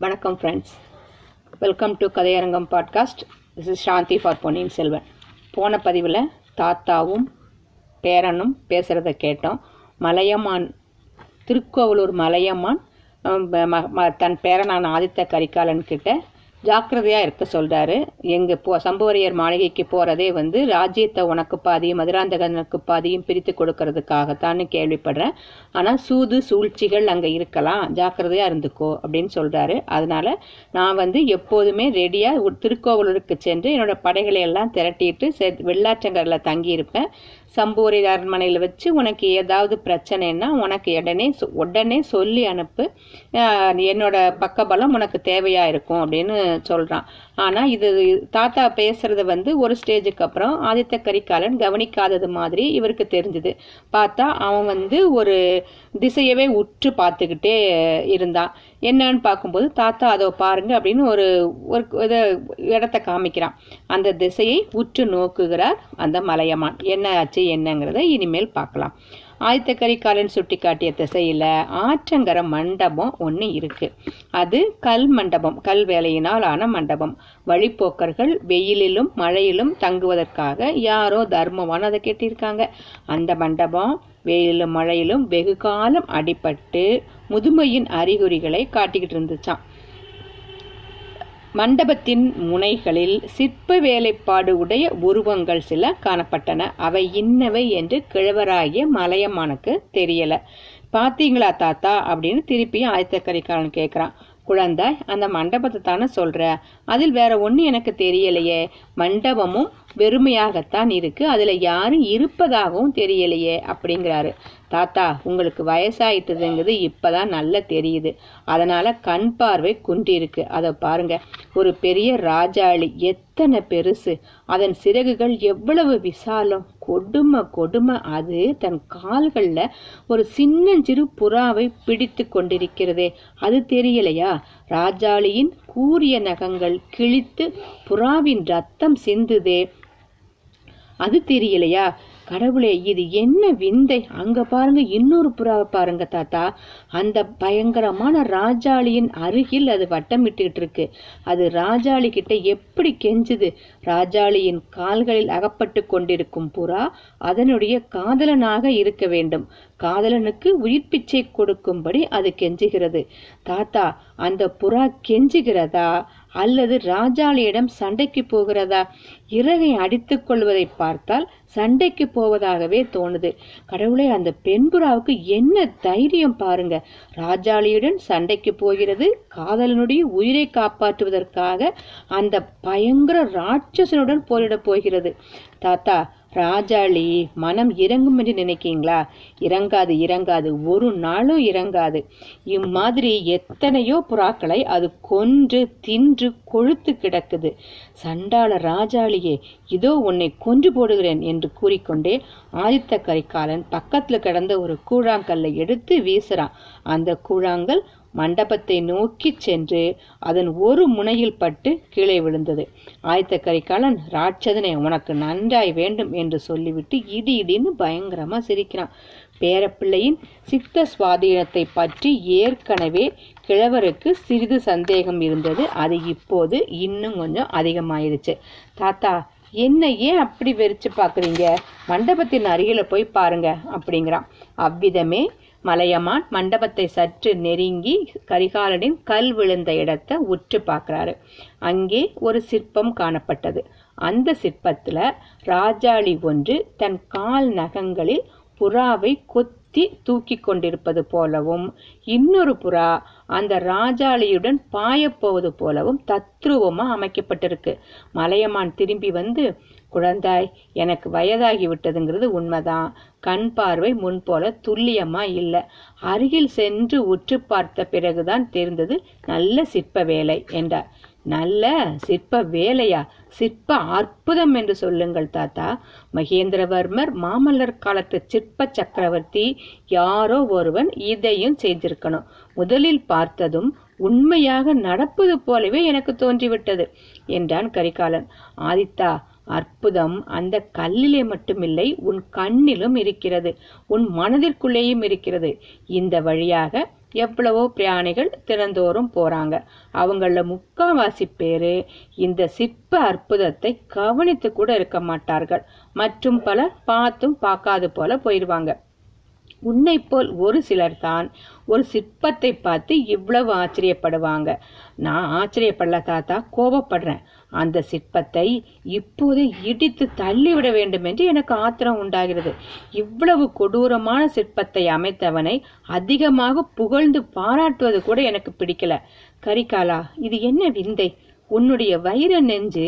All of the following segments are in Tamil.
வணக்கம் friends welcome to Kathaiyarangam podcast this is Shanthi for Ponniyin Selvan போன பதிவில் தாத்தாவும் பேரனும் பேசுகிறத கேட்டோம். மலையமான் திருக்கோவலூர் மலையமான் தன் பேரனான ஆதித்த கரிகாலன் கிட்ட ஜாக்கிரதையாக இருக்க சொல்கிறாரு எங்கள் போ சம்புவரையர் மாளிகைக்கு போகிறதே வந்து ராஜ்யத்தை உனக்கு பாதியும் மதுராந்தகனுக்கு பாதியும் பிரித்து கொடுக்கறதுக்காகத்தான்னு கேள்விப்படுறேன். ஆனால் சூது சூழ்ச்சிகள் அங்கே இருக்கலாம். ஜாக்கிரதையாக இருந்துக்கோ அப்படின்னு சொல்கிறாரு அதனால் நான் வந்து எப்போதுமே ரெடியாக திருக்கோவலூருக்கு சென்று என்னோட படைகளை எல்லாம் திரட்டிட்டு செ வெள்ளாற்றங்கரில் தங்கியிருப்பேன். சம்பூரி அரண்மனையில் வச்சு உனக்கு ஏதாவது பிரச்சனைன்னா உனக்கு உடனே உடனே சொல்லி அனுப்பு. ஆஹ் என்னோட பக்கபலம் உனக்கு தேவையா இருக்கும் அப்படின்னு சொல்றான். ஆனா இது தாத்தா பேசுறது வந்து ஒரு ஸ்டேஜுக்கு அப்புறம் ஆதித்த கரிகாலன் கவனிக்காதது மாதிரி இவருக்கு தெரிஞ்சுது. பார்த்தா அவன் வந்து ஒரு திசையவே உற்று பார்த்துக்கிட்டே இருந்தான். என்னன்னு பார்க்கும்போது தாத்தா அதோ பாருங்க அப்படின்னு ஒரு ஒரு இதை இடத்த காமிக்கிறான். அந்த திசையை உற்று நோக்குகிறார் அந்த மலையமான். என்ன ஆச்சு என்னங்கிறத இனிமேல் பார்க்கலாம். ஆதித்த கரிகாலன் சுட்டி காட்டிய திசையில ஆற்றங்கர மண்டபம் ஒன்று இருக்கு. அது கல் மண்டபம் கல் வேலையினால் ஆன மண்டபம். வழிப்போக்கர்கள் வெயிலிலும் மழையிலும் தங்குவதற்காக யாரோ தர்மமான அதை கட்டியிருக்காங்க. அந்த மண்டபம் வெயிலும் மழையிலும் வெகு காலம் அடிபட்டு முதுமையின் அறிகுறிகளை காட்டிக்கிட்டு இருந்துச்சாம். மண்டபத்தின் முனைகளில் சிற்ப வேலைப்பாடு உடைய உருவங்கள் சில காணப்பட்டன. அவை இன்னவை என்று கிழவராகிய மலையமானுக்கு தெரியல. பாத்தீங்களா தாத்தா? அப்படின்னு திருப்பியும் ஆயத்தக்கரிக்காரன் கேட்குறான் குழந்தாய் அந்த மண்டபத்தை தானே சொல்ற? அதில் வேற ஒன்று எனக்கு தெரியலையே. மண்டபமும் வெறுமையாகத்தான் இருக்கு. அதுல யாரும் இருப்பதாகவும் தெரியலையே அப்படிங்கிறாரு. தாத்தா உங்களுக்கு வயசாயிட்டதுங்கிறது இப்பதான் நல்லா தெரியுது. அதனால கண் பார்வை குன்றிருக்கு அதை பாருங்க. ஒரு பெரிய ராஜாளி எத்தனை பெருசு. அதன் சிறகுகள் எவ்வளவு விசாலம். கொடுமை கொடுமை. அது தன் கால்களில் ஒரு சின்னஞ்சிறு புறாவை பிடித்து கொண்டிருக்கிறதே. அது தெரியலையா? ராஜாளியின் கூரிய நகங்கள் கிழித்து புறாவின் ரத்தம் சிந்துதே. அது தெரியலையா? கடவுளே இது என்ன விந்தை? அங்க பாருங்க இன்னொரு புறாவை பாருங்க தாத்தா. அந்த பயங்கரமான ராஜாளியின் அருகில் அது வட்டமிட்டுக்கிட்டு இருக்கு அது ராஜாளி கிட்ட எப்படி கெஞ்சுது? ராஜாளியின் கால்களில் அகப்பட்டு கொண்டிருக்கும் புறா அதனுடைய காதலனாக இருக்க வேண்டும். காதலனுக்கு உயிர் பிச்சை கொடுக்கும்படி அது கெஞ்சுகிறது. தாத்தா அந்த புறா கெஞ்சுகிறதா? அல்லது ராஜாளியிடம் சண்டைக்கு போகிறதா? இறகை அடித்துக் கொள்வதை பார்த்தால் சண்டைக்கு போவதாகவே தோணுது. கடவுளே அந்த பெண்புறாவுக்கு என்ன தைரியம் பாருங்க. ராஜாளியுடன் சண்டைக்கு போகிறது காதலனுடைய உயிரை காப்பாற்றுவதற்காக அந்த பயங்கர ராட்சசனுடன் போரிடப் போகிறது. தாத்தா ராஜாளி மனம் இறங்கும் என்று நினைக்கீங்களா? இறங்காது இறங்காது. ஒரு நாளும் இறங்காது. இம்மாதிரி எத்தனையோ புறாக்களை அது கொன்று தின்று கொழுத்து கிடக்குது. சண்டாள ராஜாளியே இதோ உன்னை கொன்று போடுகிறேன் என்று கூறிக்கொண்டே ஆதித்த கரிகாலன் பக்கத்தில் கிடந்த ஒரு கூழாங்கல்லை எடுத்து வீசுறான். அந்த கூழாங்கல் மண்டபத்தை நோக்கி சென்று அதன் ஒரு முனையில் பட்டு கீழே விழுந்தது. ஆயத்த கரிகாலன் ராட்சதனை உனக்கு நன்றாய் வேண்டும் என்று சொல்லிவிட்டு இடி இடின்னு பயங்கரமா சிரிக்கிறான். பேரப்பிள்ளையின் சித்த சுவாதீனத்தை பற்றி ஏற்கனவே கிழவருக்கு சிறிது சந்தேகம் இருந்தது. அது இப்போது இன்னும் கொஞ்சம் அதிகமாயிருச்சு. தாத்தா என்ன ஏன் அப்படி வெறிச்சு பார்க்குறீங்க? மண்டபத்தின் அருகில போய் பாருங்க அப்படிங்கிறான். அவ்விதமே மலையமான் மண்டபத்தை சற்று நெருங்கி கரிகாலனின் கல் விழுந்த இடத்தை உற்று பார்க்கறாரு. அங்கே ஒரு சிற்பம் காணப்பட்டது. அந்த சிற்பத்துல ராஜாளி ஒன்று தன் கால் நகங்களில் புறாவை கொத்தி தூக்கி கொண்டிருப்பது போலவும் இன்னொரு புறா அந்த ராஜாளியுடன் பாயப்போவது போலவும் தத்ரூபமா அமைக்கப்பட்டிருக்கு. மலையமான் திரும்பி வந்து குழந்தாய் எனக்கு வயதாகி விட்டதுங்கிறது உண்மைதான். கண் பார்வை முன் போல துல்லியமா இல்லை. அருகில் சென்று உற்று பார்த்த பிறகுதான் தெரிந்தது நல்ல சிற்ப வேலை என்றார். நல்ல சிற்ப வேலையா? சிற்ப அற்புதம் என்று சொல்லுங்கள் தாத்தா. மகேந்திரவர்மர் மாமல்லர் காலத்து சிற்ப சக்கரவர்த்தி யாரோ ஒருவன் இதையும் செய்திருக்கணும். முதலில் பார்த்ததும் உண்மையாக நடப்பது போலவே எனக்கு தோன்றிவிட்டது என்றான் கரிகாலன். ஆதித்தா அற்புதம் அந்த கல்லிலே மட்டுமில்லை உன் கண்ணிலும் இருக்கிறது உன் மனதிற்குள்ளேயும் இருக்கிறது. இந்த வழியாக எவ்வளவோ பிரயாணிகள் தினந்தோறும் போறாங்க. அவங்கள முக்காவாசி பேரு இந்த சிற்ப அற்புதத்தை கவனித்து கூட இருக்க மாட்டார்கள். மற்றும் பலர் பார்த்தும் பார்க்காது போல போயிடுவாங்க. உன்னை போல் ஒரு சிலர் தான் ஒரு சிற்பத்தை பார்த்து இவ்வளவு ஆச்சரியப்படுவாங்க. நான் ஆச்சரியப்படல தாத்தா கோபப்படுறேன். அந்த சிற்பத்தை இப்போதே இடித்து தள்ளிவிட வேண்டும் என்று எனக்கு ஆத்திரம் உண்டாகிறது. இவ்வளவு கொடூரமான சிற்பத்தை அமைத்தவனை அதிகமாக புகழ்ந்து பாராட்டுவது கூட எனக்கு பிடிக்கல. கரிகாலா இது என்ன விந்தை? உன்னுடைய வைர நெஞ்சு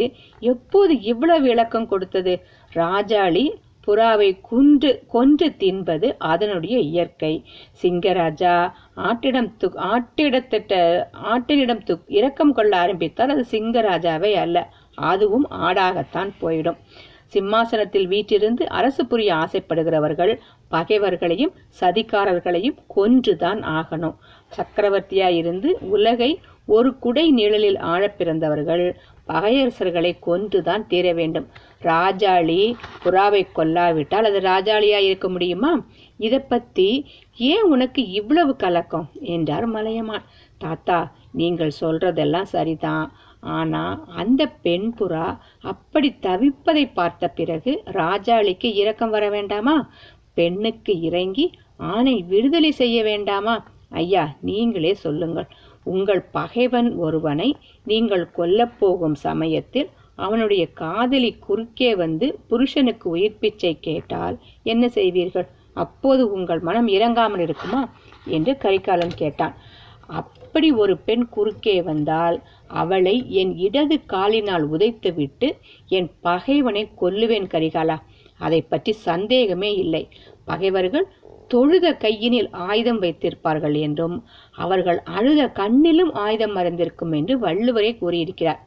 எப்போது இவ்வளவு விளக்கம் கொடுத்தது? ராஜாளி புறாவை குன்று கொன்று தின்பது அதனுடைய இயற்கை. சிங்கராஜா ஆட்டிடம் து ஆட்டிடத்திட்ட ஆட்டினிடம் து இரக்கம் கொள்ள ஆரம்பித்தால் அது சிங்கராஜாவே அல்ல அதுவும் ஆடாகத்தான் போயிடும். சிம்மாசனத்தில் வீற்றிருந்து அரசு புரிய ஆசைப்படுகிறவர்கள் பகைவர்களையும் சதிகாரர்களையும் கொன்றுதான் ஆகணும். சக்கரவர்த்தியாயிருந்து உலகை ஒரு குடை நிழலில் ஆழப்பிறந்தவர்கள் பகையரசர்களை கொன்றுதான் தீர வேண்டும். ராஜாளி புறாவை கொல்லாவிட்டால் அது ராஜாளியா இருக்க முடியுமா? இதை பத்தி ஏன் உனக்கு இவ்வளவு கலக்கம்? என்றார் மலையமான். தாத்தா நீங்கள் சொல்றதெல்லாம் சரிதான். ஆனா அந்த பெண் புறா அப்படி தவிப்பதை பார்த்த பிறகு ராஜாளிக்கு இரக்கம் வர வேண்டாமா? பெண்ணுக்கு இறங்கி ஆணை விடுதலை செய்ய வேண்டாமா? ஐயா நீங்களே சொல்லுங்கள். உங்கள் பகைவன் ஒருவனை நீங்கள் கொல்லப்போகும் சமயத்தில் அவனுடைய காதலி குறுக்கே வந்து புருஷனுக்கு உயிர் பிச்சை கேட்டால் என்ன செய்வீர்கள்? அப்போது உங்கள் மனம் இறங்காமல் இருக்குமா? என்று கரிகாலன் கேட்டான். அப்படி ஒரு பெண் குறுக்கே வந்தால் அவளை என் இடது காலினால் உதைத்துவிட்டு என் பகைவனை கொல்லுவேன் கரிகாலா. அதை பற்றி சந்தேகமே இல்லை. பகைவர்கள் தொழுத கையினில் ஆயுதம் வைத்திருப்பார்கள் என்றும் அவர்கள் அழுத கண்ணிலும் ஆயுதம் மறந்திருக்கும் என்று வள்ளுவரே கூறியிருக்கிறார்.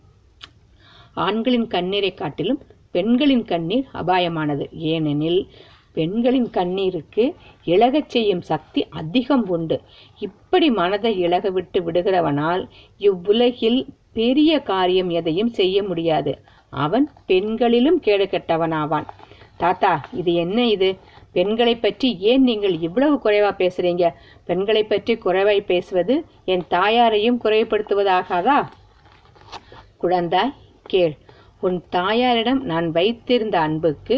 ஆண்களின் கண்ணீரை காட்டிலும் பெண்களின் கண்ணீர் அபாயமானது. ஏனெனில் பெண்களின் கண்ணீருக்கு இழகச் செய்யும் சக்தி அதிகம் உண்டு. இப்படி மனதை இழக விட்டு விடுகிறவனால் இவ்வுலகில் பெரிய காரியம் எதையும் செய்ய முடியாது. அவன் பெண்களிலும் கேடு கெட்டவனாவான். தாத்தா இது என்ன இது? பெண்களை பற்றி ஏன் நீங்கள் இவ்வளவு குறைவா பேசுறீங்க? பெண்களை பற்றி குறைவாய் பேசுவது என் தாயாரையும் குறைப்படுத்துவதாகாதா குழந்தாய் கேள். உன் தாயாரிடம் நான் வைத்திருந்த அன்புக்கு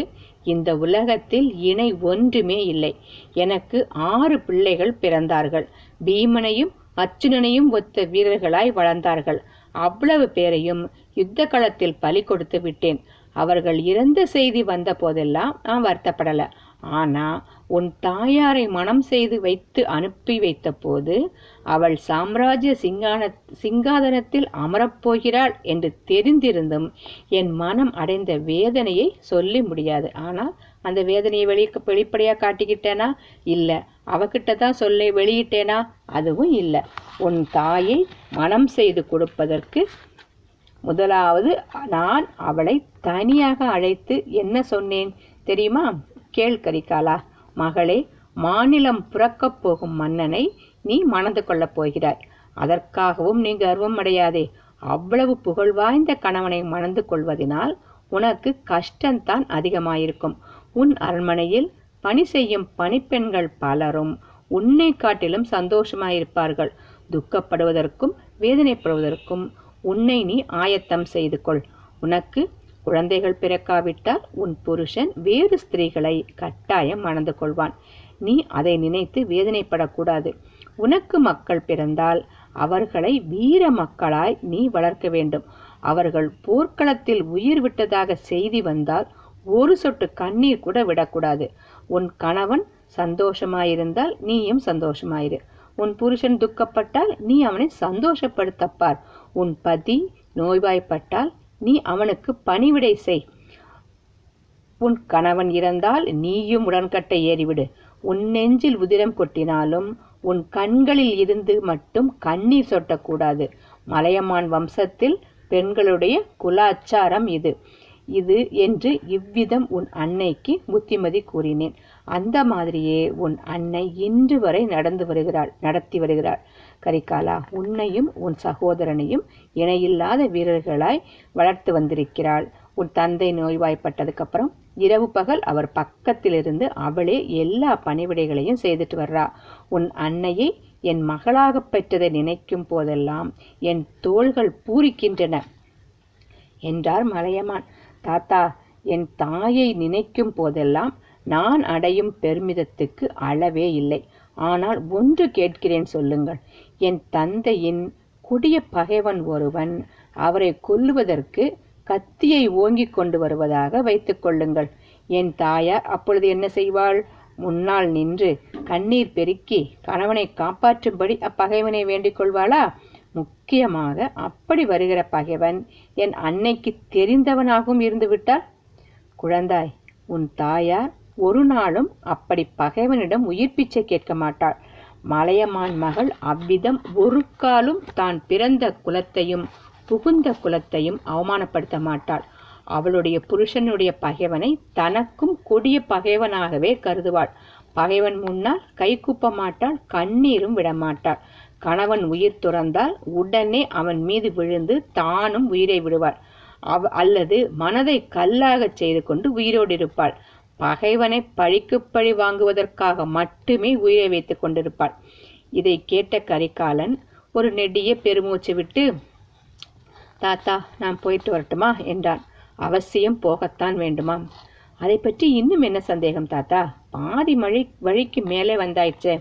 இந்த உலகத்தில் இணை ஒன்றுமே இல்லை. எனக்கு ஆறு பிள்ளைகள் பிறந்தார்கள். பீமனையும் அர்ஜுனனையும் ஒத்த வீரர்களாய் வளர்ந்தார்கள். அவ்வளவு பேரையும் யுத்த களத்தில் பலி கொடுத்து விட்டேன். அவர்கள் இறந்த செய்தி வந்த போதெல்லாம் நான் வருத்தப்படல. ஆனா உன் தாயாரை மனம் செய்து வைத்து அனுப்பி வைத்த போது அவள் சாம்ராஜ்ய சிங்கான சிங்காதனத்தில் அமரப்போகிறாள் என்று தெரிந்திருந்தும் என் மனம் அடைந்த வேதனையை சொல்லி முடியாது. ஆனால் அந்த வேதனையை வெளி வெளிப்படையா காட்டிக்கிட்டேனா? இல்ல. அவகிட்ட தான் சொல்ல வெளியிட்டேனா? அதுவும் இல்ல. உன் தாயை மனம் செய்து கொடுப்பதற்கு முதலாவது நான் அவளை தனியாக அழைத்து என்ன சொன்னேன் தெரியுமா? கேள் கரிகாலா மகளே மாநிலம் புறக்கப் போகும் மன்னனை நீ மணந்து கொள்ளப் போகிறாய். அதற்காகவும் நீ கர்வம் அடையாதே அவ்வளவு புகழ் வாய்ந்த கணவனை மணந்து கொள்வதனால் உனக்கு கஷ்டம்தான் அதிகமாயிருக்கும். உன் அரண்மனையில் பணி செய்யும் பணிப்பெண்கள் பலரும் உன்னை காட்டிலும் சந்தோஷமாயிருப்பார்கள். துக்கப்படுவதற்கும் வேதனைப்படுவதற்கும் உன்னை நீ ஆயத்தம் செய்து கொள். உனக்கு குழந்தைகள் பிறக்காவிட்டால் உன் புருஷன் வேறு ஸ்திரீகளை கட்டாயம் மணந்து கொள்வான். நீ அதை நினைத்து வேதனைப்படக்கூடாது. உனக்கு மக்கள் பிறந்தால் அவர்களை வீர மக்களாய் நீ வளர்க்க வேண்டும். அவர்கள் போர்க்களத்தில் உயிர் விட்டதாக செய்தி வந்தால் ஒரு சொட்டு கண்ணீர் கூட விடக்கூடாது. உன் கணவன் சந்தோஷமாயிருந்தால் நீயும் சந்தோஷமாயிரு. உன் புருஷன் துக்கப்பட்டால் நீ அவனை சந்தோஷப்படுத்தப்பார் உன் பதி நோய்வாய்ப்பட்டால் நீ அவனுக்கு பணிவிடை செய். உன் கணவன் இறந்தால் நீயும் உடன்கட்டை ஏறிவிடு. உன் நெஞ்சில் உதிரம் கொட்டினாலும் உன் கண்களில் இருந்து மட்டும் கண்ணீர் சொட்டக்கூடாது. மலையமான் வம்சத்தில் பெண்களுடைய குலாச்சாரம் இது. இது என்று இவ்விதம் உன் அன்னைக்கு புத்திமதி கூறினேன். அந்த மாதிரியே உன் அன்னை இன்று வரை நடந்து வருகிறாள் நடத்தி வருகிறாள். கரிகாலா உன்னையும் உன் சகோதரனையும் இணையில்லாத வீரர்களாய் வளர்த்து வந்திருக்கிறாள். உன் தந்தை நோய்வாய்ப்பட்டதுக்கு அப்புறம் இரவு பகல் அவர் பக்கத்திலிருந்து அவளே எல்லா பணிவிடைகளையும் செய்துட்டு வர்றா. உன் அன்னையை என் மகளாகப் பெற்றதை நினைக்கும் போதெல்லாம் என் தோள்கள் பூரிக்கின்றன என்றார் மலையமான். தாத்தா என் தாயை நினைக்கும் போதெல்லாம் நான் அடையும் பெருமிதத்துக்கு அளவே இல்லை. ஆனால் ஒன்று கேட்கிறேன் சொல்லுங்கள். என் தந்தையின் கொடிய பகைவன் ஒருவன் அவரை கொல்லுவதற்கு கத்தியை ஓங்கிக் கொண்டு வருவதாக வைத்துக் கொள்ளுங்கள். என் தாயார் அப்பொழுது என்ன செய்வாள்? முன்னால் நின்று கண்ணீர் பெருக்கி கணவனை காப்பாற்றும்படி அப்பகைவனை வேண்டிக் கொள்வாளா? முக்கியமாக அப்படி வருகிற பகைவன் என் அன்னைக்கு தெரிந்தவனாகவும் இருந்துவிட்டால்? குழந்தாய் உன் தாயார் ஒரு நாளும் அப்படி பகைவனிடம் உயிர் பிச்சை கேட்க மாட்டாள். மலையமான் மகள் அவ்விதம் ஒரு காலும் தான் பிறந்த குலத்தையும் புகுந்த குலத்தையும் அவமானப்படுத்த மாட்டாள். அவளுடைய புருஷனுடைய பகைவனை தனக்கும் கொடிய பகைவனாகவே கருதுவாள். பகைவன் முன்னால் கைகூப்ப மாட்டாள் கண்ணீரும் விடமாட்டாள் கணவன் உயிர் துறந்தால் உடனே அவன் மீது விழுந்து தானும் உயிரை விடுவாள். அவ அல்லது மனதை கல்லாகச் செய்து கொண்டு உயிரோடு இருப்பாள். பகைவனை பழிக்கு பழி வாங்குவதற்காக மட்டுமே உயிரை வைத்துக் கொண்டிருப்பாள். இதை கேட்ட கரிகாலன் ஒரு நெடிய பெருமூச்சு விட்டு தாத்தா நான் போயிட்டு வரட்டுமா? என்றான். அவசியம் போகத்தான் வேண்டுமா அதை பற்றி இன்னும் என்ன சந்தேகம் தாத்தா? பாதி மழை வழிக்கு மேலே வந்தாயிடுச்சே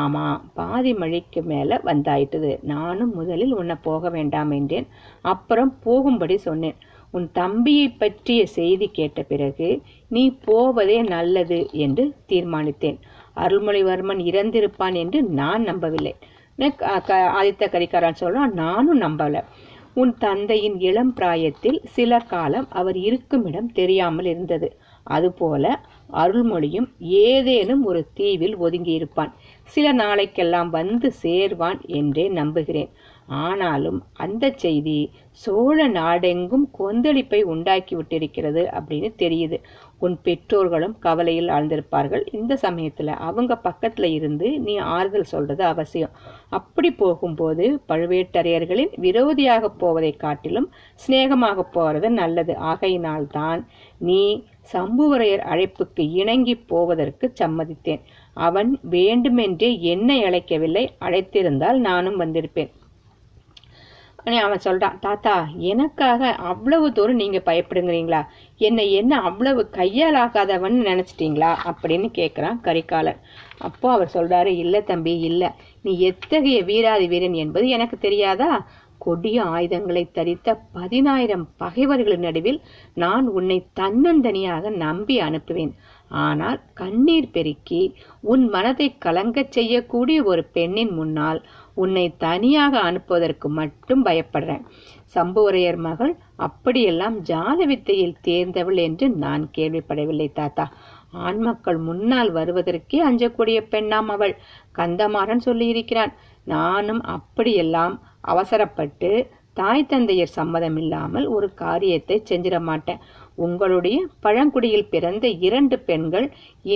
ஆமா பாதி மழைக்கு மேலே வந்தாயிட்டது நானும் முதலில் உன்னை போக வேண்டாம் என்றேன். அப்புறம் போகும்படி சொன்னேன். உன் தம்பியை பற்றிய செய்தி கேட்ட பிறகு நீ போவதே நல்லது என்று தீர்மானித்தேன். அருள்மொழிவர்மன் இறந்திருப்பான் என்று நான் நம்பவில்லை. க- ஆதித்த கரிகாரன் சொல்றான் நானும் நம்பல. உன் தந்தையின் இளம் பிராயத்தில் சில காலம் அவர் இருக்கும் இடம் தெரியாமல் இருந்தது. அதுபோல அருள்மொழியும் ஏதேனும் ஒரு தீவில் ஒதுங்கியிருப்பான். சில நாளைக்கெல்லாம் வந்து சேர்வான் என்றே நம்புகிறேன். ஆனாலும் அந்த செய்தி சோழ நாடெங்கும் கொந்தளிப்பை உண்டாக்கி விட்டிருக்கிறது அப்படின்னு தெரியுது. உன் பெற்றோர்களும் கவலையில் ஆழ்ந்திருப்பார்கள். இந்த சமயத்தில் அவங்க பக்கத்தில் இருந்து நீ ஆறுதல் சொல்றது அவசியம். அப்படி போகும்போது பழுவேட்டரையர்களின் விரோதியாக போவதை காட்டிலும் சிநேகமாக போவது நல்லது. ஆகையினால்தான் நீ சம்புவரையர் அழைப்புக்கு இணங்கி போவதற்கு சம்மதித்தேன். அவன் வேண்டுமென்றே என்னை அழைக்கவில்லை. அழைத்திருந்தால் நானும் வந்திருப்பேன். அவன் சொல்றான். தாத்தா எனக்காக அவ்வளவு தூரம் நீங்க பயப்படுங்கிறீங்களா? என்னை என்ன அவ்வளவு கையால் ஆகாதவன் நினைச்சிட்டீங்களா? அப்படின்னு கேட்குறான் கரிகாலன். அப்போ அவர் சொல்றாரு இல்லை தம்பி இல்லை. நீ எத்தகைய வீராதி வீரன் என்பது எனக்கு தெரியாதா? கொடிய ஆயுதங்களை தரித்த பதினாயிரம் பகைவர்களின் நடுவில் நான் உன்னை தன்னந்தனியாக நம்பி அனுப்புவேன். ஆனால் கண்ணீர் பெருக்கி உன் மனதை கலங்கச் செய்யக்கூடிய ஒரு பெண்ணின் முன்னால் உன்னை தனியாக அனுப்புவதற்கு மட்டும் பயப்படுறேன். சம்புவரையர் மகள் அப்படியெல்லாம் ஜாத வித்தையில் தேர்ந்தவள் என்று நான் கேள்விப்படவில்லை தாத்தா. ஆண் மக்கள் முன்னால் வருவதற்கே அஞ்சக்கூடிய பெண்ணாம் அவள். கந்தமாறன் சொல்லியிருக்கிறான் நானும் அப்படியெல்லாம் அவசரப்பட்டு தாய் தந்தையர் சம்மதம் இல்லாமல் ஒரு காரியத்தை செஞ்சிட மாட்டேன். உங்களுடைய பழங்குடியில் பிறந்த இரண்டு பெண்கள்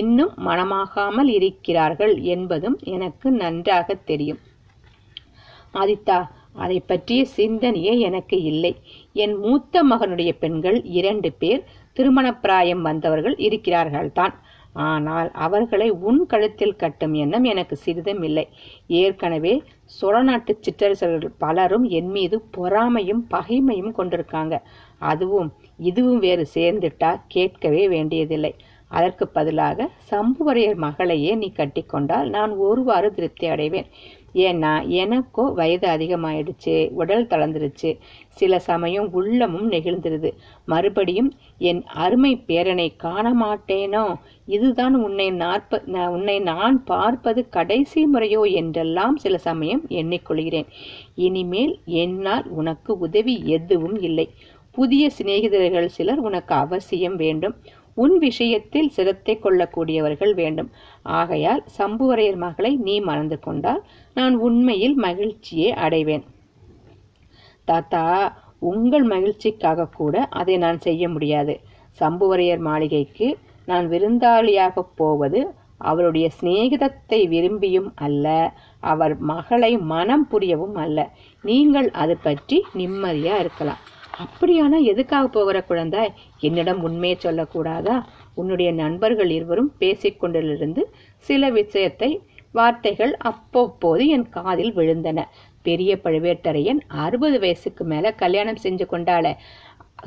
இன்னும் மணமாகாமல் இருக்கிறார்கள் என்பதும் எனக்கு நன்றாக தெரியும். ஆதித்தா அதை பற்றிய சிந்தனையே எனக்கு இல்லை. என் மூத்த மகனுடைய பெண்கள் இரண்டு பேர் திருமணப்பிராயம் வந்தவர்கள் இருக்கிறார்கள்தான். ஆனால் அவர்களை உன் கழுத்தில் கட்டும் எண்ணம் எனக்கு சிறிதும் இல்லை. ஏற்கனவே சோழ நாட்டு சிற்றரசர்கள் பலரும் என் மீது பொறாமையும் பகைமையும் கொண்டிருக்காங்க. அதுவும் இதுவும் வேறு சேர்ந்துட்டா கேட்கவே வேண்டியதில்லை. அதற்கு பதிலாக சம்புவரையர் மகளையே நீ கட்டிக்கொண்டால் நான் ஒருவாறு திருப்தி அடைவேன். ஏன்னா எனக்கோ வயது அதிகமாயிடுச்சு உடல் தளர்ந்துருச்சு. சில சமயம் உள்ளமும் நெகிழ்ந்துருது. மறுபடியும் என் அருமை பேரனை காண மாட்டேனோ இதுதான் உன்னை நாற்ப உன்னை நான் பார்ப்பது கடைசி முறையோ என்றெல்லாம் சில சமயம் எண்ணிக்கொள்கிறேன். இனிமேல் என்னால் உனக்கு உதவி எதுவும் இல்லை. புதிய சிநேகிதர்கள் சிலர் உனக்கு அவசியம் வேண்டும். உன் விஷயத்தில் சிரத்தை கொள்ளக்கூடியவர்கள் வேண்டும். ஆகையால் சம்புவரையர் மகளை நீ மணந்து கொண்டால் நான் உண்மையில் மகிழ்ச்சியை அடைவேன். தாத்தா உங்கள் மகிழ்ச்சிக்காக கூட அதை நான் செய்ய முடியாது. சம்புவரையர் மாளிகைக்கு நான் விருந்தாளியாக போவது அவருடைய சிநேகிதத்தை விரும்பியும் அல்ல அவர் மகளை மனம் புரியவும் அல்ல. நீங்கள் அது பற்றி நிம்மதியா இருக்கலாம். அப்படியானா எதுக்காக போகிற குழந்தாய் என்னிடம் உண்மையை சொல்லக்கூடாதா? உன்னுடைய நண்பர்கள் இருவரும் பேசிக்கொண்டிலிருந்து சில விஷயத்தை வார்த்தைகள் அப்பப்போது என் காதில் விழுந்தன. பெரிய பழுவேட்டரையன் அறுபது வயசுக்கு மேல கல்யாணம் செஞ்சு கொண்டாள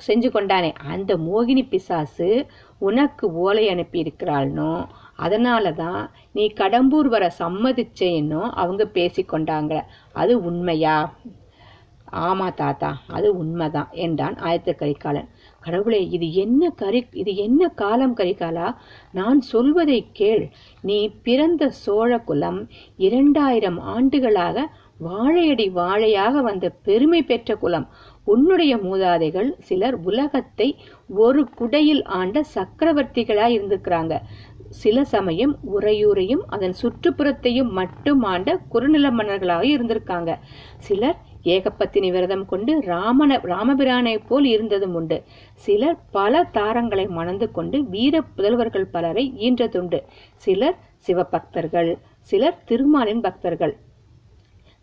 செஞ்சு கொண்டானே. அந்த மோகினி பிசாசு உனக்கு ஓலை அனுப்பி இருக்கிறாள்னோ அதனால தான் நீ கடம்பூர் வர சம்மதிச்சேன்னோ அவங்க பேசிக்கொண்டாங்க. அது உண்மையா? ஆமா தாத்தா அது உண்மைதான் என்றான் ஆயத்த கரிகாலன் கடவுளே இது என்ன கரி இது என்ன காலம் கரிகாலா? நான் சொல்வதை கேள். நீ பிறந்த சோழ குலம் இரண்டாயிரம் ஆண்டுகளாக வாழையடி வாழையாக வந்த பெருமை பெற்ற குலம். உன்னுடைய மூதாதைகள் சிலர் உலகத்தை ஒரு குடையில் ஆண்ட சக்கரவர்த்திகளாய் இருந்திருக்கிறாங்க. சில சமயம் உறையூரையும் அதன் சுற்றுப்புறத்தையும் மட்டும் ஆண்ட குறுநில மன்னர்களாக இருந்திருக்காங்க. சிலர் ஏகப்பத்தினி விரதம் கொண்டு ராமன ராமபிரானை போல் இருந்ததும் உண்டு. சிலர் பல தாரங்களை மணந்து கொண்டு வீர புதல்வர்கள் பலரை ஈன்றதுண்டு. சிலர் சிவபக்தர்கள் சிலர் திருமாலின் பக்தர்கள்.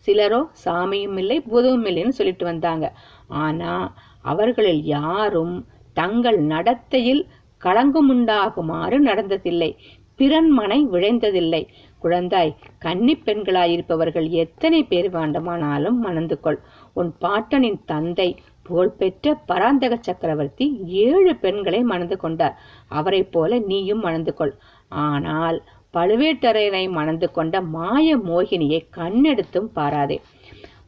சிலரோ சாமியும் இல்லை பூதமும் இல்லைன்னு சொல்லிட்டு வந்தாங்க. ஆனா அவர்களில் யாரும் தங்கள் நடத்தையில் களங்கமுண்டாகுமாறு நடந்ததில்லை. பிறன்மனை விழைந்ததில்லை. குழந்தாய் கன்னி பெண்களாயிருப்பவர்கள் எத்தனை பேர் வேண்டுமானாலும் மணந்து கொள் உன் பாட்டனின் தந்தை புகழ்பெற்ற பராந்தக சக்கரவர்த்தி ஏழு பெண்களை மணந்து கொண்டார். அவரைப் போல நீயும் மணந்து கொள் ஆனால் பழுவேட்டரையரை மணந்து கொண்ட மாய மோகினியை கண்ணெடுத்தும் பாராதே.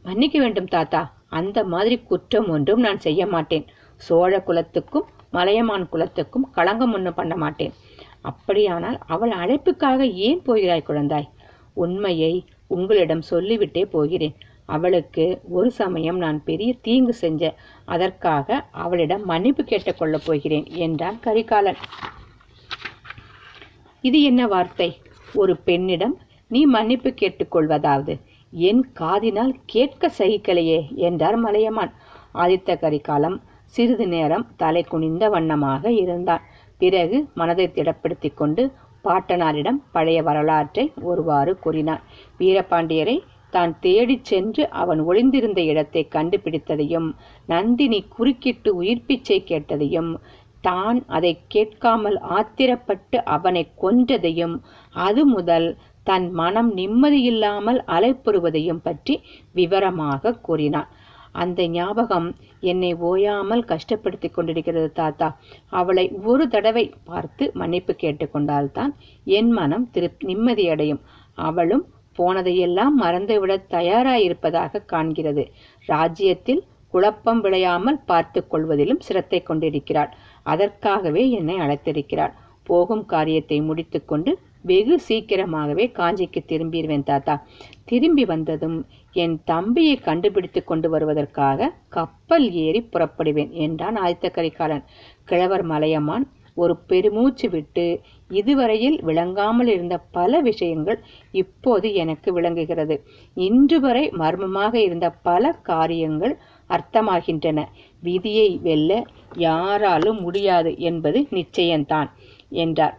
மன்னிக்க வேண்டும் தாத்தா அந்த மாதிரி குற்றம் ஒன்றும் நான் செய்ய மாட்டேன். சோழ குலத்துக்கும் மலையமான் குலத்துக்கும் களங்கம் ஒன்றும் பண்ண மாட்டேன். அப்படியானால் அவள் அழைப்புக்காக ஏன் போகிறாய் குழந்தாய்? உண்மையை உங்களிடம் சொல்லிவிட்டே போகிறேன். அவளுக்கு ஒரு சமயம் நான் பெரிய தீங்கு செஞ்ச அதற்காக அவளிடம் மன்னிப்பு கேட்டுக்கொள்ளப் போகிறேன் என்றான் கரிகாலன். இது என்ன வார்த்தை? ஒரு பெண்ணிடம் நீ மன்னிப்பு கேட்டுக்கொள்வதாவது என் காதினால் கேட்க சகிக்கலையே என்றார் மலையமான். ஆதித்த கரிகாலம் சிறிது நேரம் தலை குனிந்த வண்ணமாக இருந்தான். பிறகு மனதை திடப்படுத்தி கொண்டு பாட்டனாரிடம் பழைய வரலாற்றை ஒருவாறு கூறினார் வீரபாண்டியரை தான் தேடிச் சென்று அவன் ஒளிந்திருந்த இடத்தை கண்டுபிடித்ததையும் நந்தினி குறுக்கிட்டு உயிர்ப்பிச்சை கேட்டதையும் தான் அதை கேட்காமல் ஆத்திரப்பட்டு அவனை கொன்றதையும் அது முதல் தன் மனம் நிம்மதியில்லாமல் அலைப்புறுவதையும் பற்றி விவரமாக கூறினான். அந்த ஞாபகம் என்னை ஓயாமல் கஷ்டப்படுத்தி கொண்டிருக்கிறது தாத்தா. அவளை ஒரு தடவை பார்த்து மன்னிப்பு கேட்டுக்கொண்டால்தான் என் மனம் திரு நிம்மதியடையும் அவளும் போனதையெல்லாம் மறந்துவிட தயாராயிருப்பதாக காண்கிறது. ராஜ்யத்தில் குழப்பம் விளையாமல் பார்த்து கொள்வதிலும் சிரத்தை கொண்டிருக்கிறாள். அதற்காகவே என்னை அழைத்திருக்கிறாள். போகும் காரியத்தை முடித்துக்கொண்டு வெகு சீக்கிரமாகவே காஞ்சிக்கு திரும்பிடுவேன் தாத்தா. திரும்பி வந்ததும் என் தம்பியை கண்டுபிடித்து கொண்டு வருவதற்காக கப்பல் ஏறி புறப்படுவேன் என்றான் ஆதித்த கரிகாலன். கிழவர் மலையமான் ஒரு பெருமூச்சு விட்டு இதுவரையில் விளங்காமல் இருந்த பல விஷயங்கள் இப்போது எனக்கு விளங்குகிறது. இன்று வரை மர்மமாக இருந்த பல காரியங்கள் அர்த்தமாகின்றன. விதியை வெல்ல யாராலும் முடியாது என்பது நிச்சயம்தான் என்றார்.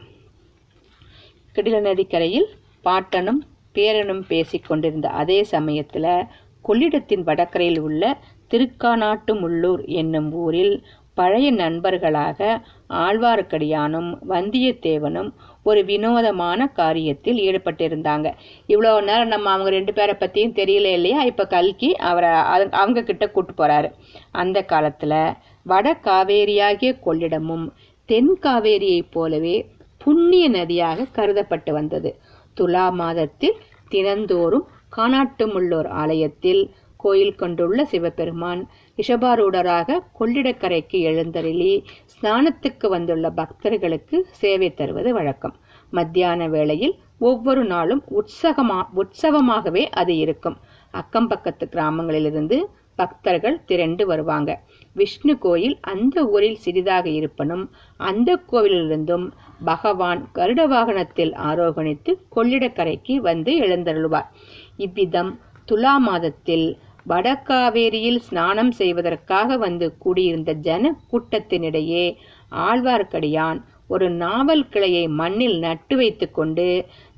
கிடில நதிக்கரையில் பாட்டனும் பேரனும் பேசிக்கொண்டிருந்த அதே சமயத்தில் கொள்ளிடத்தின் வடக்கரையில் உள்ள திருக்காநாட்டு முள்ளூர் என்னும் ஊரில் பழைய நண்பர்களாக ஆழ்வார்க்கடியானும் வந்தியத்தேவனும் ஒரு வினோதமான காரியத்தில் ஈடுபட்டிருந்தாங்க. இவ்வளோ நேரம் நம்ம அவங்க ரெண்டு பேரை பற்றியும் தெரியல இல்லையா? இப்போ கல்கி அவரை அது- அவங்க கிட்ட கூட்டு போறாரு. அந்த காலத்தில் வட காவேரியாகிய கொள்ளிடமும் தென் காவேரியைப் போலவே புண்ணிய நதியாக கருதப்பட்டு வந்தது. துலா மாதத்தில் தினந்தோறும் காணாட்டுமுள்ளோர் ஆலயத்தில் கோயில் கொண்டுள்ள சிவபெருமான் ரிஷபாரூடராக கொள்ளிடக்கரைக்கு எழுந்தருளி ஸ்நானத்துக்கு வந்துள்ள பக்தர்களுக்கு சேவை தருவது வழக்கம். மத்தியான வேளையில் ஒவ்வொரு நாளும் உற்சகமா உற்சவமாகவே அது இருக்கும். அக்கம் பக்கத்து கிராமங்களிலிருந்து பக்தர்கள் திரண்டு வருவாங்க. விஷ்ணு கோயில் அந்த ஊரில் சிறிதாக இருப்பனும் அந்த கோவிலிலிருந்தும் பகவான் கருட வாகனத்தில் ஆரோகணித்து கொள்ளிடக்கரைக்கு வந்து எழுந்தருளுவார். இவ்விதம் துலா மாதத்தில் வடகாவேரியில் ஸ்நானம் செய்வதற்காக வந்து கூடியிருந்த ஜன கூட்டத்தினிடையே ஆழ்வார்க்கடியான் ஒரு நாவல் கிளையை மண்ணில் நட்டு வைத்துக்கொண்டு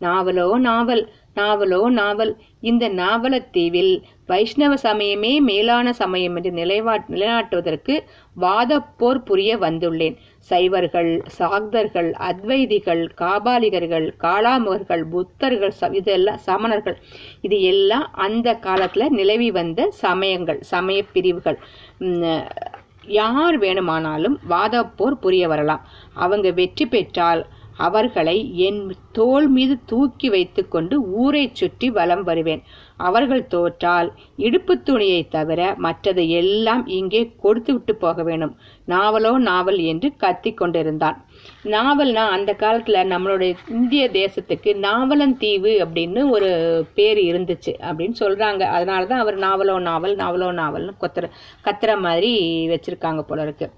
நாவலோ நாவல் நாவலோ நாவல் இந்த நாவலத்தீவில் வைஷ்ணவ சமயமே மேலான சமயம் என்று நிலைவா நிலைநாட்டுவதற்கு வாதப்போர் புரிய வந்துள்ளேன். சைவர்கள் சாக்தர்கள் அத்வைதிகள் காபாலிகர்கள் காளாமுகர்கள் புத்தர்கள் ச- இதெல்லாம் சமணர்கள் இது எல்லாம் அந்த காலத்தில் நிலவி வந்த சமயங்கள் சமய பிரிவுகள். யார் வேணுமானாலும் வாதப்போர் புரிய வரலாம். அவங்க வெற்றி பெற்றால் அவர்களை என் தோல் மீது தூக்கி வைத்துக்கொண்டு ஊரை சுற்றி வலம் வருவேன். அவர்கள் தோற்றால் இடுப்பு துணியை தவிர மற்றது எல்லாம் இங்கே கொடுத்து விட்டு போக வேணும் நாவலோ நாவல் என்று கத்திக் கொண்டிருந்தான். நாவல்னா அந்த காலத்துல நம்மளுடைய இந்திய தேசத்துக்கு நாவலன் தீவு அப்படின்னு ஒரு பேர் இருந்துச்சு அப்படின்னு சொல்றாங்க. அதனாலதான் அவர் நாவலோ நாவல் நாவலோ நாவல்னு கொத்துற கத்துற மாதிரி வச்சிருக்காங்க போல இருக்கு.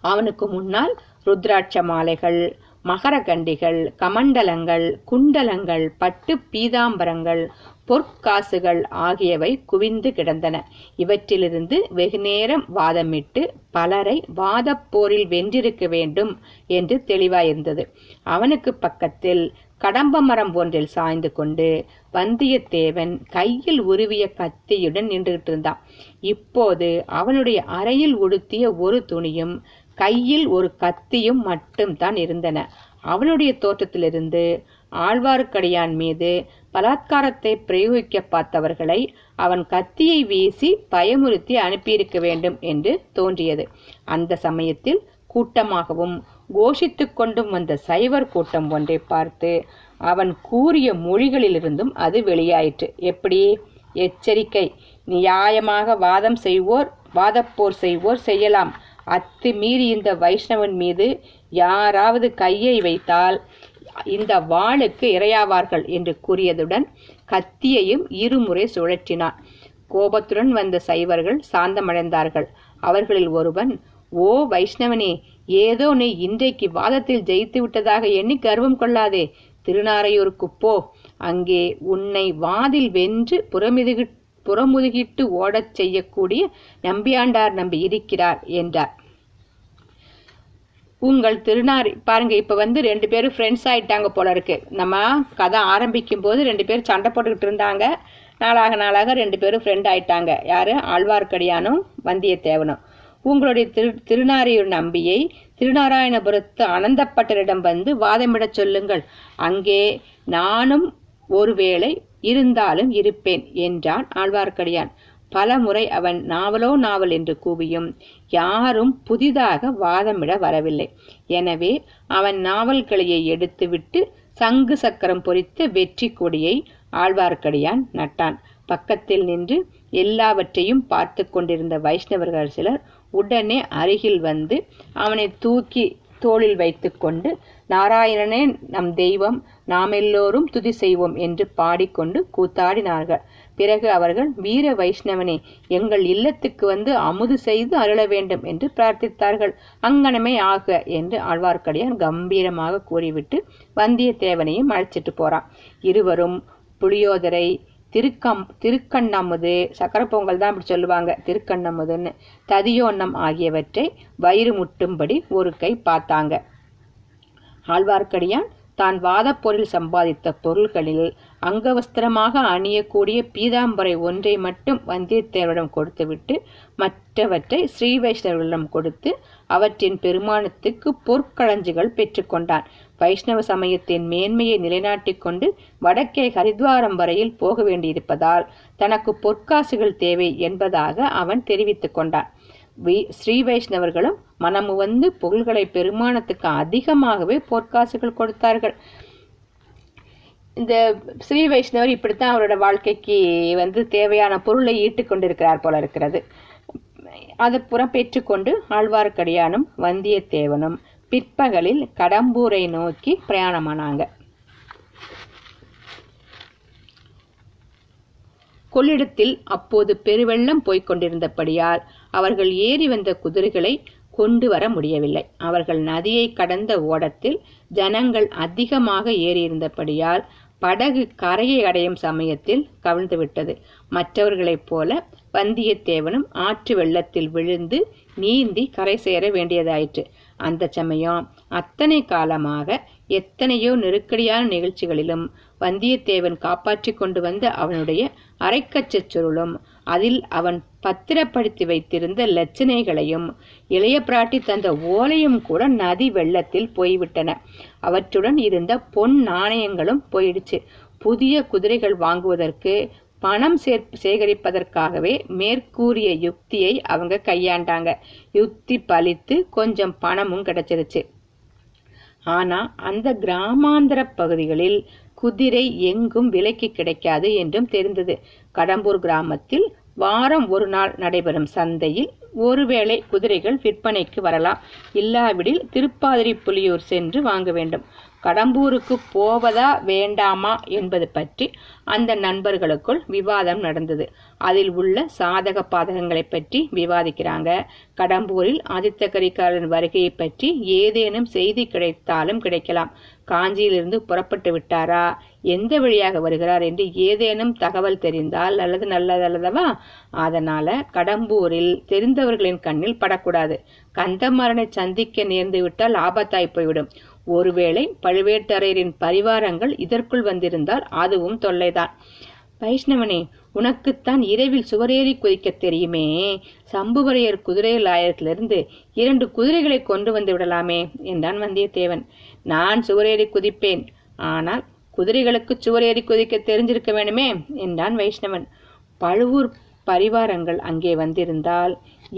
அவனுக்கு முன்னால் ருத்ராட்ச மாலைகள் மகரகண்டிகள் கமண்டலங்கள் குண்டலங்கள் பட்டு பீதாம்பரங்கள் பொற்காசுகள் ஆகியவை குவிந்து கிடந்தன. இவற்றிலிருந்து வெகுநேரம் வாதமிட்டு பலரை வாதப்போரில் வென்றிருக்க வேண்டும் என்று தெளிவாயிருந்தது. அவனுக்கு பக்கத்தில் கடம்ப மரம் ஒன்றில் சாய்ந்து கொண்டு வந்தியத்தேவன் கையில் உருவிய கத்தியுடன் நின்றுகிட்டு இருந்தான் இப்போது அவனுடைய அறையில் உடுத்திய ஒரு துணியும் கையில் ஒரு கத்தியும் மட்டும்தான் இருந்தன. அவனுடைய தோற்றத்திலிருந்து ஆழ்வார்க்கடியான் மீது பலாத்காரத்தை பிரயோகிக்க பார்த்தவர்களை அவன் கத்தியை வீசி பயமுறுத்தி அனுப்பியிருக்க வேண்டும் என்று தோன்றியது. அந்த சமயத்தில் கூட்டமாகவும் கோஷித்துக் கொண்டும் வந்த சைவர் கூட்டம் ஒன்றை பார்த்து அவன் கூறிய மொழிகளிலிருந்தும் அது வெளியாயிற்று. எப்படி? எச்சரிக்கை. நியாயமாக வாதம் செய்வோர் வாதப்போர் செய்வோர் செய்யலாம். அத்துமீறி இந்த வைஷ்ணவன் மீது யாராவது கையை வைத்தால் இந்த வாளுக்கு இரையாவார்கள் என்று கூறியதுடன் கத்தியையும் இருமுறை சுழற்றினான். கோபத்துடன் வந்த சைவர்கள் சாந்தமடைந்தார்கள். அவர்களில் ஒருவன் ஓ வைஷ்ணவனே ஏதோ நீ இன்றைக்கு வாதத்தில் ஜெயித்து விட்டதாக எண்ணி கர்வம் கொள்ளாதே. திருநாரையூருக்கு போ. அங்கே உன்னை வாதில் வென்று புறமிதுகிட்டு புறமுதுகிட்டு ஓடச் செய்யக்கூடிய நம்பியாண்டார் நம்பி இருக்கிறார் என்றார். உங்கள் திருநாரி பாருங்க இப்போ வந்து ரெண்டு பேரும் ஃப்ரெண்ட்ஸ் ஆயிட்டாங்க போல இருக்கு. நம்ம கதை ஆரம்பிக்கும் போது ரெண்டு பேரும் சண்டை போட்டுக்கிட்டு இருந்தாங்க. நாளாக நாளாக ரெண்டு பேரும் ஃப்ரெண்ட் ஆயிட்டாங்க. யாரு? ஆழ்வார்க்கடியானும் வந்தியத்தேவனும். உங்களுடைய திரு திருநாரையூர் நம்பியை திருநாராயணபுரத்து அனந்தப்பட்டரிடம் வந்து வாதமிடச் சொல்லுங்கள். அங்கே நானும் ஒருவேளை இருந்தாலும் இருப்பேன் என்றான் ஆழ்வார்க்கடியான். பல முறை அவன் நாவலோ நாவல் என்று கூவியும் யாரும் புதிதாக வாதமிட வரவில்லை. எனவே அவன் நாவல் கிளையை எடுத்துவிட்டு சங்கு சக்கரம் பொறித்த வெற்றி கொடியை ஆழ்வார்க்கடியான் நட்டான். பக்கத்தில் நின்று எல்லாவற்றையும் பார்த்து கொண்டிருந்த வைஷ்ணவர்கள் சிலர் உடனே அருகில் வந்து அவனை தூக்கி தோளில் வைத்துக்கொண்டு நாராயணனே நம் தெய்வம் நாம் எல்லோரும் துதி செய்வோம் என்று பாடிக்கொண்டு கூத்தாடினார்கள். பிறகு அவர்கள் வீர வைஷ்ணவனே எங்கள் இல்லத்துக்கு வந்து அமுது செய்து அருள வேண்டும் என்று பிரார்த்தித்தார்கள். அங்கனமே ஆக என்று ஆழ்வார்க்கடியான் கம்பீரமாக கூறிவிட்டு வந்தியத்தேவனையும் அழைச்சிட்டு போறான். இருவரும் புளியோதரை திருக்கம் திருக்கண்ணமுது சக்கரை பொங்கல் தான் இப்படி சொல்லுவாங்க திருக்கண்ணமுதுன்னு ததியோன்னம் ஆகியவற்றை வயிறு முட்டும்படி ஒரு கை பார்த்தாங்க. ஆழ்வார்க்கடியான் தான் வாதப்பொருள் சம்பாதித்த பொருள்களில் அங்கவஸ்திரமாக அணியக்கூடிய பீதாம்பரை ஒன்றை மட்டும் வந்தியத்தேவரிடம் கொடுத்துவிட்டு மற்றவற்றை ஸ்ரீ வைஷ்ணவர்களிடம் கொடுத்து அவற்றின் பெருமானத்துக்கு பொற்களஞ்சிகள் பெற்றுக்கொண்டான் வைஷ்ணவ சமயத்தின் மேன்மையை நிலைநாட்டிக் கொண்டு வடக்கே ஹரித்வாரம் வரையில் போக வேண்டியிருப்பதால் தனக்கு பொற்காசுகள் தேவை என்பதாக அவன் தெரிவித்துக் கொண்டான். ஸ்ரீ வைஷ்ணவர்களும் மனமு வந்து புகழ்களை பெருமானத்துக்கு அதிகமாகவே பொற்காசுகள் கொடுத்தார்கள். இந்த ஸ்ரீ வைஷ்ணவர் இப்படித்தான் அவரோட வாழ்க்கைக்கு வந்து தேவையான பொருளை ஈட்டு கொண்டிருக்கிறார் போல இருக்கிறது. அது புறம் பெற்றுக்கொண்டு ஆழ்வார்க்கடியானும் வந்தியத்தேவனும் பிற்பகலில் கடம்பூரை நோக்கி பிரயாணமானாங்க. கொள்ளிடத்தில் அப்போது பெருவெள்ளம் போய்க் கொண்டிருந்தபடியால் அவர்கள் ஏறி வந்த குதிரைகளை கொண்டு வர முடியவில்லை. அவர்கள் நதியை கடந்த ஓடத்தில் ஜனங்கள் அதிகமாக ஏறியிருந்தபடியால் படகு கரையை அடையும் சமயத்தில் கவிழ்ந்துவிட்டது. மற்றவர்களைப் போல வந்தியத்தேவனும் ஆற்று வெள்ளத்தில் விழுந்து நீந்தி கரை சேர வேண்டியதாயிற்று. அந்த சமயம் அத்தனை காலமாக எத்தனையோ நெருக்கடியான நிகழ்ச்சிகளிலும் வந்தியத்தேவன் காப்பாற்றி கொண்டு வந்த அவனுடைய அரைக்கச்சச் சுருளும் அதில் அவன் பத்திரப்படுத்தி வைத்திருந்த லட்சணைகளையும் இளைய பிராட்டி தந்த ஓலையும் கூட நதி வெள்ளத்தில் போய்விட்டன. அவற்றுடன் இருந்த பொன் நாணயங்களும் போயிடுச்சு. புதிய குதிரைகள் வாங்குவதற்கு பணம் சேர் சேகரிப்பதற்காகவே மேற்கூறிய யுக்தியை அவங்க கையாண்டாங்க. யுக்தி பலித்து கொஞ்சம் பணமும் கிடைச்சிருச்சு. ஆனா அந்த கிராமாந்தர பகுதிகளில் குதிரை எங்கும் விலைக்கு கிடைக்காது என்றும் தெரிந்தது. கடம்பூர் கிராமத்தில் வாரம் ஒரு நாள் நடைபெறும் சந்தையில் ஒருவேளை குதிரைகள் விற்பனைக்கு வரலாம். இல்லாவிடில் திருப்பாதிரி புலியூர் சென்று வாங்க வேண்டும். கடம்பூருக்கு போவதா வேண்டாமா என்பது பற்றி அந்த நண்பர்களுக்குள் விவாதம் நடந்தது. அதில் உள்ள சாதக பாதகங்களை பற்றி விவாதிக்கிறாங்க. கடம்பூரில் ஆதித்த கரிகாலன் வருகையை பற்றி ஏதேனும் செய்தி கிடைத்தாலும் கிடைக்கலாம். காஞ்சியிலிருந்து புறப்பட்டு விட்டாரா? எந்த வழியாக வருகிறார் என்று ஏதேனும் தகவல் தெரிந்தால் அல்லது நல்லதல்லவா அதனால கடம்பூரில் தெரிந்தவர்களின் கண்ணில் படக்கூடாது. கந்தமாறனை சந்திக்க நேர்ந்து விட்டால் ஆபத்தாய் போய்விடும். ஒருவேளை பழுவேட்டரையரின் பரிவாரங்கள் இதற்குள் வந்திருந்தால் அதுவும் தொல்லைதான். வைஷ்ணவனே உனக்குத்தான் இரவில் சுவரேறி குதிக்க தெரியுமே. சம்புவரையர் குதிரை லாயத்திலிருந்து இரண்டு குதிரைகளை கொண்டு வந்து விடலாமே என்றான் வந்தியத்தேவன். நான் சுவரேறி குதிப்பேன். ஆனால் குதிரைகளுக்கு சுவரேறி குதிக்க தெரிஞ்சிருக்க வேணுமே என்றான் வைஷ்ணவன். பழுவூர் பரிவாரங்கள் அங்கே வந்திருந்தால்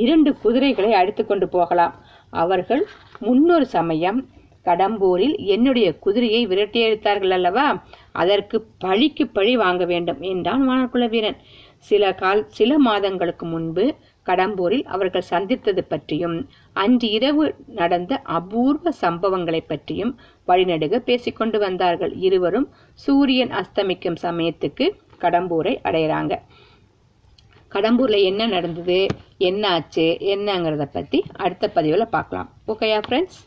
இரண்டு குதிரைகளை அடித்து கொண்டு போகலாம். அவர்கள் முன்னொரு சமயம் கடம்பூரில் என்னுடைய குதிரையை விரட்டியடித்தார்கள் அல்லவா? அதற்கு பழிக்கு பழி வாங்க வேண்டும் என்றான் வானக்குல வீரன். சில கால் சில மாதங்களுக்கு முன்பு கடம்பூரில் அவர்கள் சந்தித்தது பற்றியும் அன்று இரவு நடந்த அபூர்வ சம்பவங்களை பற்றியும் வழிநடுக பேசிக்கொண்டு வந்தார்கள். இருவரும் சூரியன் அஸ்தமிக்கும் சமயத்துக்கு கடம்பூரை அடையிறாங்க. கடம்பூர்ல என்ன நடந்தது? என்ன ஆச்சு என்னங்கிறத பத்தி அடுத்த பதிவுல பார்க்கலாம். ஓகேயா ஃப்ரெண்ட்ஸ்